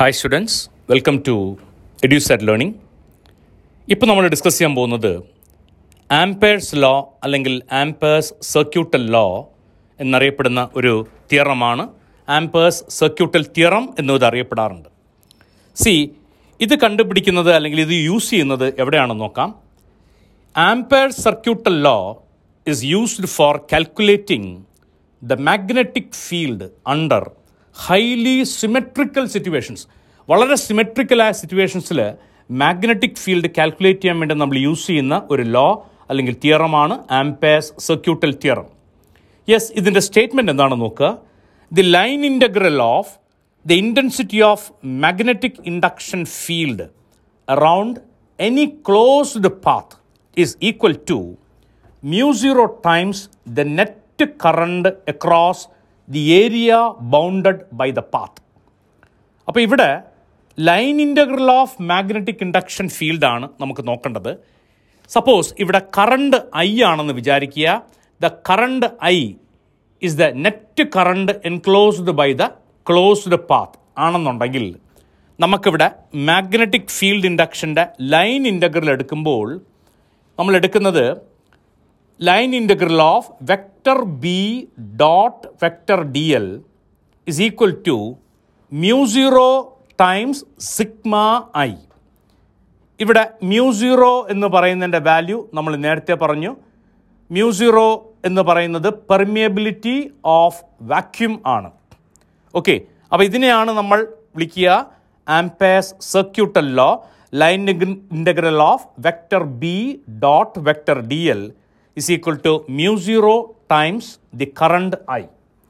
Hi students welcome to Eduset learning ഇപ്പോൾ നമ്മൾ discuss ചെയ്യാൻ പോകുന്നത് ആംപേഴ്സ് ലോ അല്ലെങ്കിൽ ആംപേഴ്സ് സർക്യൂട്ടൽ ലോ എന്നറിയപ്പെടുന്ന ഒരു തിയറമാണ് ആംപേഴ്സ് സർക്യൂട്ടൽ തിയറം എന്നത് അറിയപ്പെടാറുണ്ട്. സി ഇത് കണ്ടുപിടിക്കുന്നത് അല്ലെങ്കിൽ ഇത് യൂസ് ചെയ്യുന്നത് എവിടെയാണെന്ന് നോക്കാം. Ampere's circuital law is used for calculating the magnetic field under highly symmetrical situations വളരെ സിമെട്രിക്കലായ സിറ്റുവേഷൻസിൽ മാഗ്നറ്റിക് ഫീൽഡ് കാൽക്കുലേറ്റ് ചെയ്യാൻ വേണ്ടി നമ്മൾ യൂസ് ചെയ്യുന്ന ഒരു ലോ അല്ലെങ്കിൽ തിയറമാണ് ആംപേഴ്സ് സർക്യൂട്ടൽ തിയറം യെസ് ഇതിന്റെ സ്റ്റേറ്റ്മെന്റ് എന്താണെന്ന് നോക്കുക? The line integral of the intensity of magnetic induction field around any closed path is equal to 0 times the net current across the area bounded by the path അപ്പോൾ ഇവിടെ line integral of magnetic induction ഫീൽഡാണ് നമുക്ക് നോക്കേണ്ടത്. Suppose ഇവിടെ current I ആണെന്ന് വിചാരിക്കുക. The current I is the net current enclosed by the closed path ആണെന്നുണ്ടെങ്കിൽ നമുക്കിവിടെ മാഗ്നറ്റിക് ഫീൽഡ് ഇൻഡക്ഷന്റെ ലൈൻ ഇന്റഗ്രൽ എടുക്കുമ്പോൾ നമ്മൾ എടുക്കുന്നത് line integral of vector B dot vector D L is equal to mu zero times sigma I ഇവിടെ mu zero എന്ന് പറയുന്നതിന്റെ value നമ്മൾ നേരത്തെ പറഞ്ഞു. മ്യൂസീറോ എന്ന് പറയുന്നത് പെർമിയബിലിറ്റി ഓഫ് വാക്യൂം ആണ്. ഓക്കെ അപ്പോൾ ഇതിനെയാണ് നമ്മൾ വിളിക്കുക Ampere's circuital law line integral of vector B dot vector D L is equal to mu 0 times the current I.